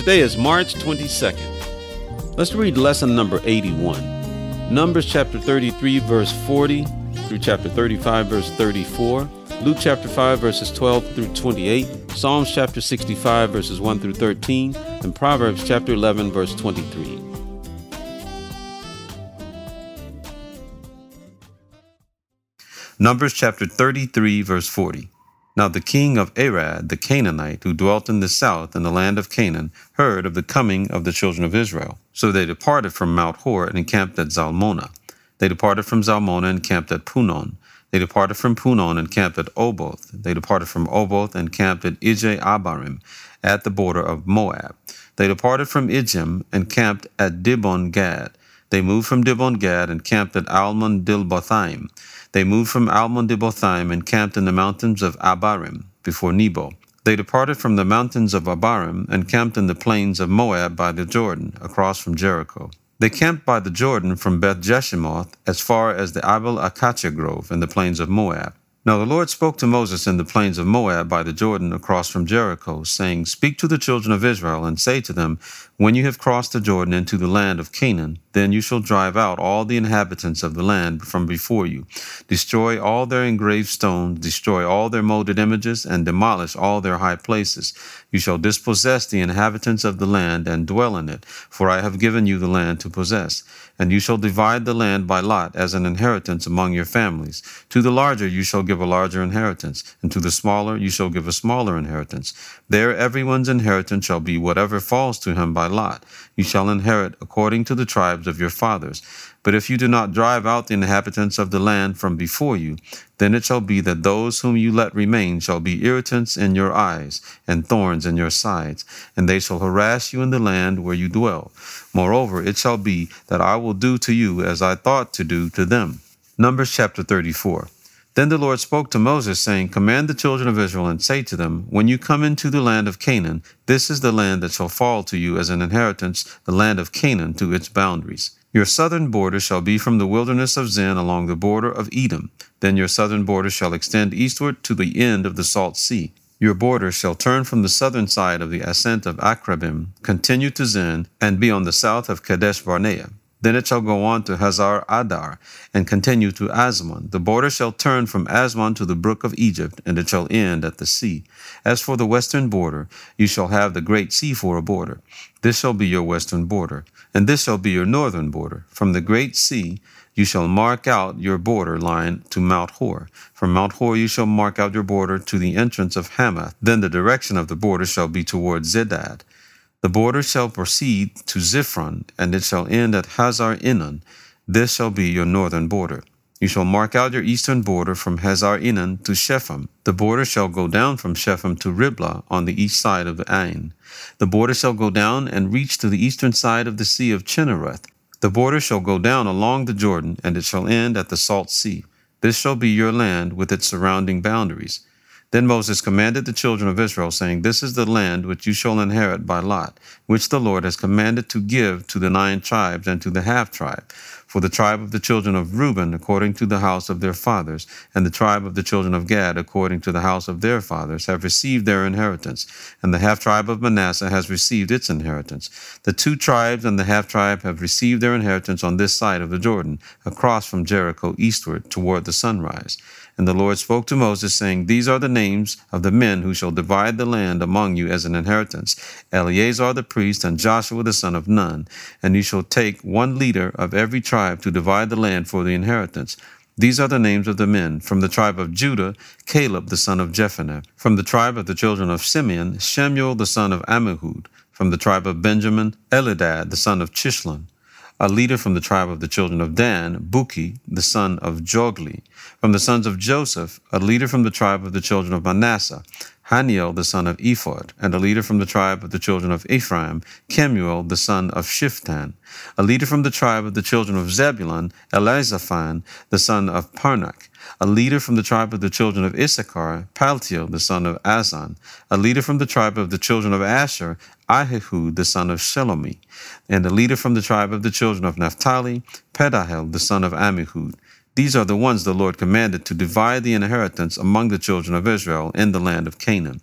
Today is March 22nd. Let's read lesson number 81. Numbers chapter 33, verse 40 through chapter 35, verse 34, Luke chapter 5, verses 12 through 28, Psalms chapter 65, verses 1 through 13, and Proverbs chapter 11, verse 23. Numbers chapter 33, verse 40. Now the king of Arad, the Canaanite, who dwelt in the south in the land of Canaan, heard of the coming of the children of Israel. So they departed from Mount Hor and encamped at Zalmonah. They departed from Zalmonah and camped at Punon. They departed from Punon and camped at Oboth. They departed from Oboth and camped at Ije Abarim, at the border of Moab. They departed from Ijim and camped at Dibon Gad. They moved from Dibon Gad and camped at Almon Diblathaim. They moved from Almon Diblathaim and camped in the mountains of Abarim, before Nebo. They departed from the mountains of Abarim and camped in the plains of Moab by the Jordan, across from Jericho. They camped by the Jordan from Beth Jeshimoth as far as the Abel Acacia Grove in the plains of Moab. Now the Lord spoke to Moses in the plains of Moab by the Jordan across from Jericho, saying, Speak to the children of Israel, and say to them, When you have crossed the Jordan into the land of Canaan, then you shall drive out all the inhabitants of the land from before you, destroy all their engraved stones, destroy all their molded images, and demolish all their high places. You shall dispossess the inhabitants of the land and dwell in it, for I have given you the land to possess. And you shall divide the land by lot as an inheritance among your families. To the larger you shall give a larger inheritance, and to the smaller you shall give a smaller inheritance. There everyone's inheritance shall be whatever falls to him by lot. You shall inherit according to the tribes of your fathers. But if you do not drive out the inhabitants of the land from before you, then it shall be that those whom you let remain shall be irritants in your eyes, and thorns in your sides, and they shall harass you in the land where you dwell. Moreover, it shall be that I will do to you as I thought to do to them. Numbers chapter 34. Then the Lord spoke to Moses, saying, Command the children of Israel, and say to them, When you come into the land of Canaan, this is the land that shall fall to you as an inheritance, the land of Canaan to its boundaries. Your southern border shall be from the wilderness of Zin along the border of Edom. Then your southern border shall extend eastward to the end of the salt sea. Your border shall turn from the southern side of the ascent of Akrabbim, continue to Zin, and be on the south of Kadesh Barnea. Then it shall go on to Hazar Addar, and continue to Azmon. The border shall turn from Azmon to the brook of Egypt, and it shall end at the sea. As for the western border, you shall have the great sea for a border. This shall be your western border. And this shall be your northern border. From the great sea you shall mark out your border line to Mount Hor. From Mount Hor you shall mark out your border to the entrance of Hamath. Then the direction of the border shall be toward Zedad. The border shall proceed to Ziphron, and it shall end at Hazar Enan. This shall be your northern border. You shall mark out your eastern border from Hazar Enan to Shepham. The border shall go down from Shepham to Riblah on the east side of the Ain. The border shall go down and reach to the eastern side of the sea of Chinnereth. The border shall go down along the Jordan, and it shall end at the salt sea. This shall be your land with its surrounding boundaries. Then Moses commanded the children of Israel, saying, This is the land which you shall inherit by lot, which the Lord has commanded to give to the nine tribes and to the half tribe for the tribe of the children of Reuben according to the house of their fathers, and the tribe of the children of Gad according to the house of their fathers, have received their inheritance, and the half tribe of Manasseh has received its inheritance. The two tribes and the half tribe have received their inheritance on this side of the Jordan, across from Jericho eastward toward the sunrise. And the Lord spoke to Moses, saying, These are the names of the men who shall divide the land among you as an inheritance Eleazar the priest, and Joshua the son of Nun. And you shall take one leader of every tribe to divide the land for the inheritance. These are the names of the men. From the tribe of Judah, Caleb the son of Jephunneh. From the tribe of the children of Simeon, Shemuel the son of Ammihud. From the tribe of Benjamin, Elidad the son of Chislon a leader from the tribe of the children of Dan, Bukki, the son of Jogli. From the sons of Joseph, a leader from the tribe of the children of Manasseh, Hanniel the son of Ephod, and a leader from the tribe of the children of Ephraim, Kemuel the son of Shiphtan, a leader from the tribe of the children of Zebulun, Elizaphan the son of Parnach, a leader from the tribe of the children of Issachar, Paltiel the son of Azzan, a leader from the tribe of the children of Asher, Ahihud the son of Shelomi, and a leader from the tribe of the children of Naphtali, Pedahel the son of Ammihud. These are the ones the Lord commanded to divide the inheritance among the children of Israel in the land of Canaan.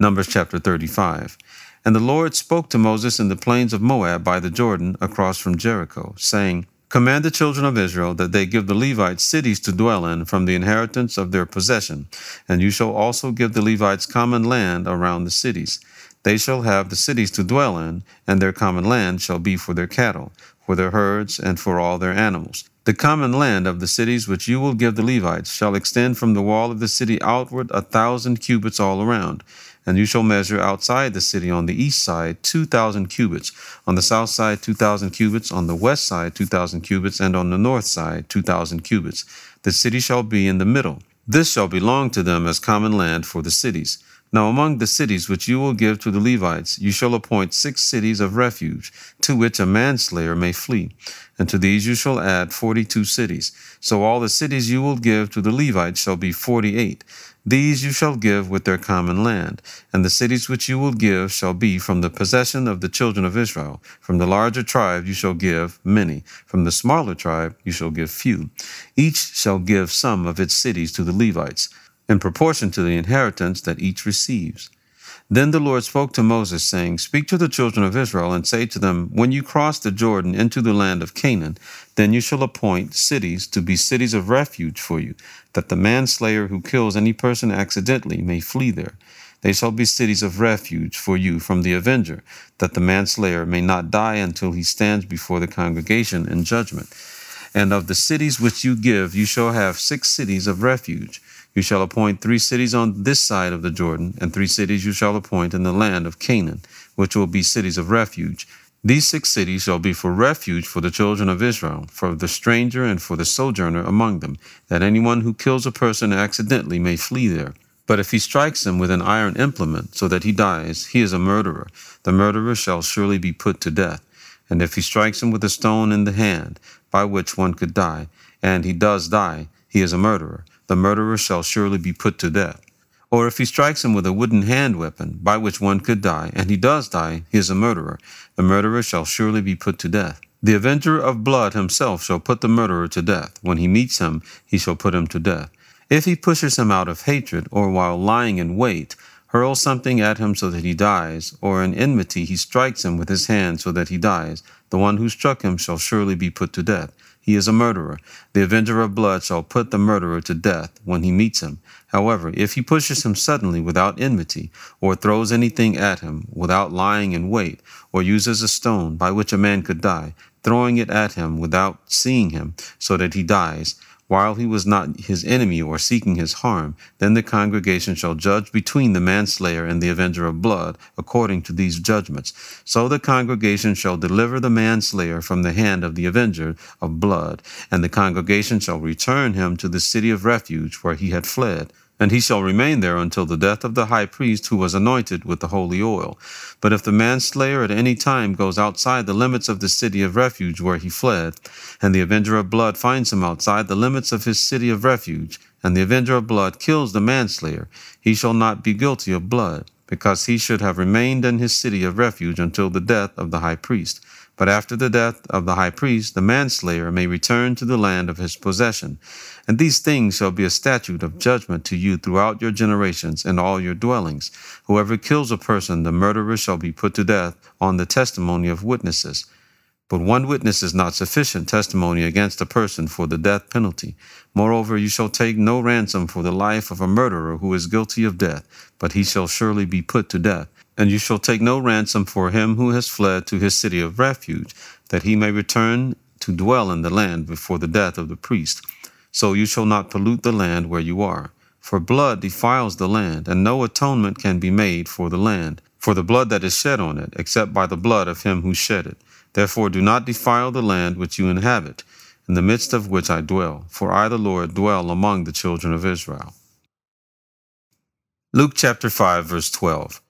Numbers chapter 35. And the Lord spoke to Moses in the plains of Moab by the Jordan across from Jericho, saying, Command the children of Israel that they give the Levites cities to dwell in from the inheritance of their possession, and you shall also give the Levites common land around the cities. They shall have the cities to dwell in, and their common land shall be for their cattle, for their herds, and for all their animals. The common land of the cities which you will give the Levites shall extend from the wall of the city outward a thousand cubits all around. And you shall measure outside the city on the east side two thousand cubits, on the south side two thousand cubits, on the west side two thousand cubits, and on the north side two thousand cubits. The city shall be in the middle. This shall belong to them as common land for the cities. Now among the cities which you will give to the Levites, you shall appoint six cities of refuge, to which a manslayer may flee. And to these you shall add forty two cities. So all the cities you will give to the Levites shall be forty eight. These you shall give with their common land. And the cities which you will give shall be from the possession of the children of Israel. From the larger tribe you shall give many. From the smaller tribe you shall give few. Each shall give some of its cities to the Levites in proportion to the inheritance that each receives. Then the Lord spoke to Moses, saying, Speak to the children of Israel, and say to them, When you cross the Jordan into the land of Canaan, then you shall appoint cities to be cities of refuge for you, that the manslayer who kills any person accidentally may flee there. They shall be cities of refuge for you from the avenger, that the manslayer may not die until he stands before the congregation in judgment. And of the cities which you give, you shall have six cities of refuge. You shall appoint three cities on this side of the Jordan, and three cities you shall appoint in the land of Canaan, which will be cities of refuge. These six cities shall be for refuge for the children of Israel, for the stranger and for the sojourner among them, that anyone who kills a person accidentally may flee there. But if he strikes him with an iron implement, so that he dies, he is a murderer. The murderer shall surely be put to death. And if he strikes him with a stone in the hand, by which one could die, and he does die, he is a murderer the murderer shall surely be put to death. Or if he strikes him with a wooden hand weapon, by which one could die, and he does die, he is a murderer. The murderer shall surely be put to death. The avenger of blood himself shall put the murderer to death. When he meets him, he shall put him to death. If he pushes him out of hatred, or while lying in wait, hurls something at him so that he dies, or in enmity he strikes him with his hand so that he dies, the one who struck him shall surely be put to death. He is a murderer. The avenger of blood shall put the murderer to death when he meets him. However, if he pushes him suddenly without enmity, or throws anything at him without lying in wait, or uses a stone by which a man could die, throwing it at him without seeing him, so that he dies, while he was not his enemy or seeking his harm, then the congregation shall judge between the manslayer and the avenger of blood, according to these judgments. So the congregation shall deliver the manslayer from the hand of the avenger of blood, and the congregation shall return him to the city of refuge where he had fled and he shall remain there until the death of the high priest who was anointed with the holy oil. But if the manslayer at any time goes outside the limits of the city of refuge where he fled, and the avenger of blood finds him outside the limits of his city of refuge, and the avenger of blood kills the manslayer, he shall not be guilty of blood, because he should have remained in his city of refuge until the death of the high priest. But after the death of the high priest, the manslayer may return to the land of his possession. And these things shall be a statute of judgment to you throughout your generations and all your dwellings. Whoever kills a person, the murderer shall be put to death on the testimony of witnesses. But one witness is not sufficient testimony against a person for the death penalty. Moreover, you shall take no ransom for the life of a murderer who is guilty of death, but he shall surely be put to death. And you shall take no ransom for him who has fled to his city of refuge, that he may return to dwell in the land before the death of the priest. So you shall not pollute the land where you are. For blood defiles the land, and no atonement can be made for the land, for the blood that is shed on it, except by the blood of him who shed it. Therefore do not defile the land which you inhabit, in the midst of which I dwell, for I, the Lord, dwell among the children of Israel. Luke chapter 5, verse 12.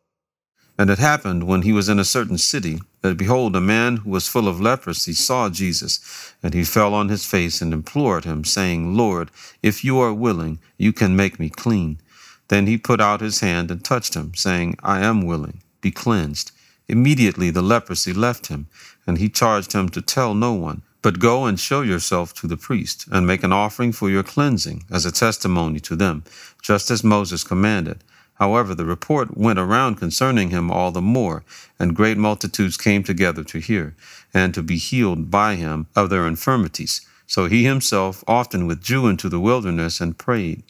And it happened when he was in a certain city that behold, a man who was full of leprosy saw Jesus, and he fell on his face and implored him, saying, Lord, if you are willing, you can make me clean. Then he put out his hand and touched him, saying, I am willing, be cleansed. Immediately the leprosy left him, and he charged him to tell no one, but go and show yourself to the priest, and make an offering for your cleansing, as a testimony to them, just as Moses commanded. However, the report went around concerning him all the more, and great multitudes came together to hear, and to be healed by him of their infirmities. So he himself often withdrew into the wilderness and prayed.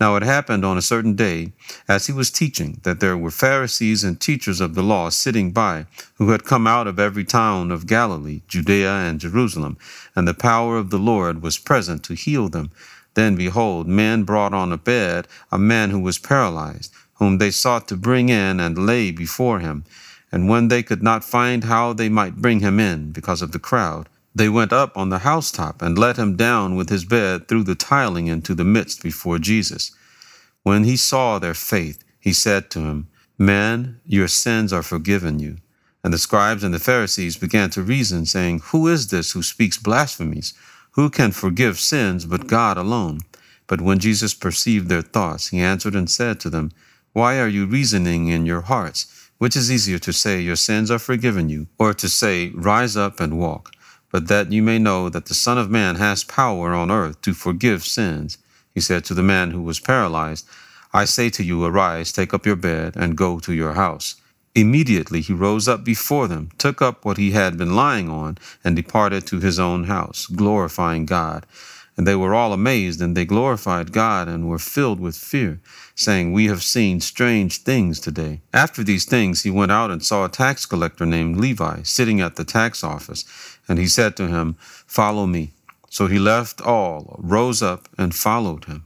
Now it happened on a certain day, as he was teaching, that there were Pharisees and teachers of the law sitting by, who had come out of every town of Galilee, Judea, and Jerusalem, and the power of the Lord was present to heal them. Then behold, men brought on a bed a man who was paralyzed, whom they sought to bring in and lay before him. And when they could not find how they might bring him in because of the crowd, they went up on the housetop and let him down with his bed through the tiling into the midst before Jesus. When he saw their faith, he said to him, Man, your sins are forgiven you. And the scribes and the Pharisees began to reason, saying, Who is this who speaks blasphemies? Who can forgive sins but God alone? But when Jesus perceived their thoughts, he answered and said to them, Why are you reasoning in your hearts? Which is easier to say, Your sins are forgiven you, or to say, Rise up and walk? but that you may know that the Son of Man has power on earth to forgive sins. He said to the man who was paralyzed, I say to you, arise, take up your bed, and go to your house. Immediately he rose up before them, took up what he had been lying on, and departed to his own house, glorifying God. And they were all amazed, and they glorified God and were filled with fear, saying, We have seen strange things today. After these things, he went out and saw a tax collector named Levi sitting at the tax office, and he said to him, Follow me. So he left all, rose up, and followed him.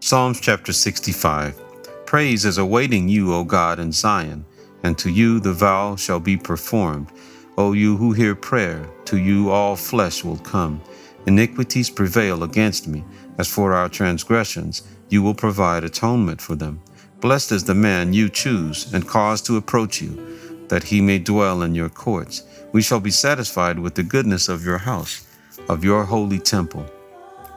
Psalms chapter 65 Praise is awaiting you, O God, in Zion and to you the vow shall be performed. O you who hear prayer, to you all flesh will come. Iniquities prevail against me. As for our transgressions, you will provide atonement for them. Blessed is the man you choose and cause to approach you, that he may dwell in your courts. We shall be satisfied with the goodness of your house, of your holy temple.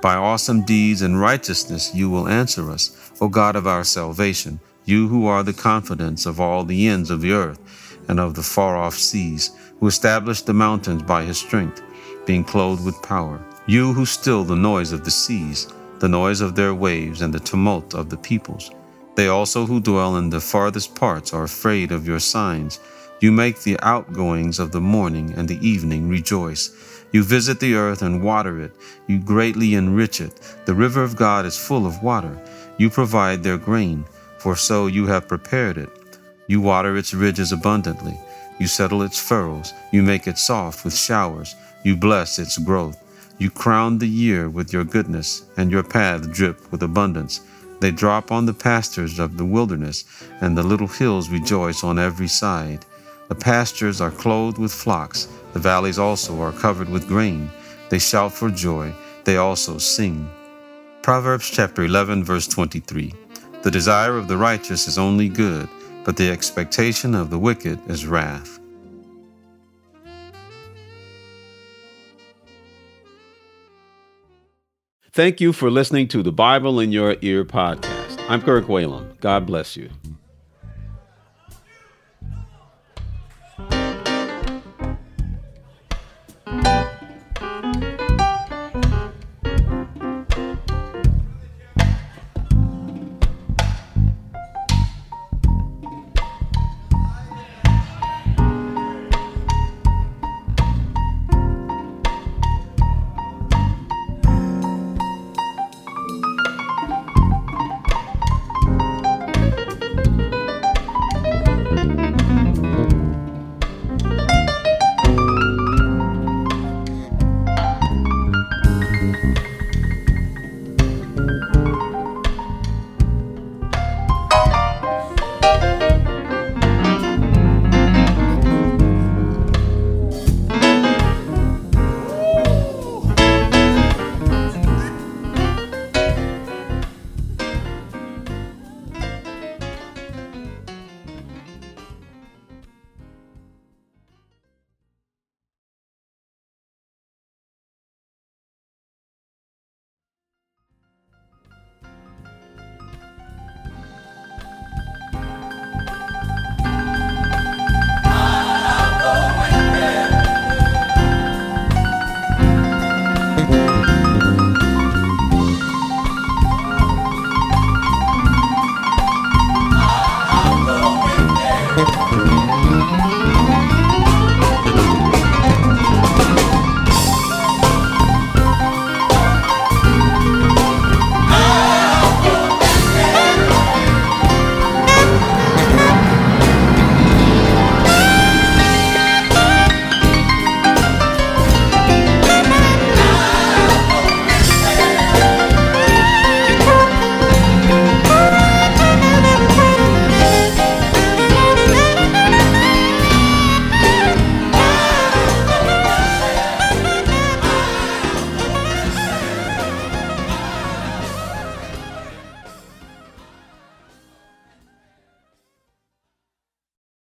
By awesome deeds and righteousness you will answer us, O God of our salvation you who are the confidence of all the ends of the earth and of the far off seas, who established the mountains by his strength, being clothed with power. You who still the noise of the seas, the noise of their waves, and the tumult of the peoples. They also who dwell in the farthest parts are afraid of your signs. You make the outgoings of the morning and the evening rejoice. You visit the earth and water it. You greatly enrich it. The river of God is full of water. You provide their grain for so you have prepared it. You water its ridges abundantly. You settle its furrows. You make it soft with showers. You bless its growth. You crown the year with your goodness, and your paths drip with abundance. They drop on the pastures of the wilderness, and the little hills rejoice on every side. The pastures are clothed with flocks. The valleys also are covered with grain. They shout for joy. They also sing. Proverbs chapter 11, verse 23. The desire of the righteous is only good, but the expectation of the wicked is wrath. Thank you for listening to the Bible in Your Ear podcast. I'm Kirk Whalum. God bless you.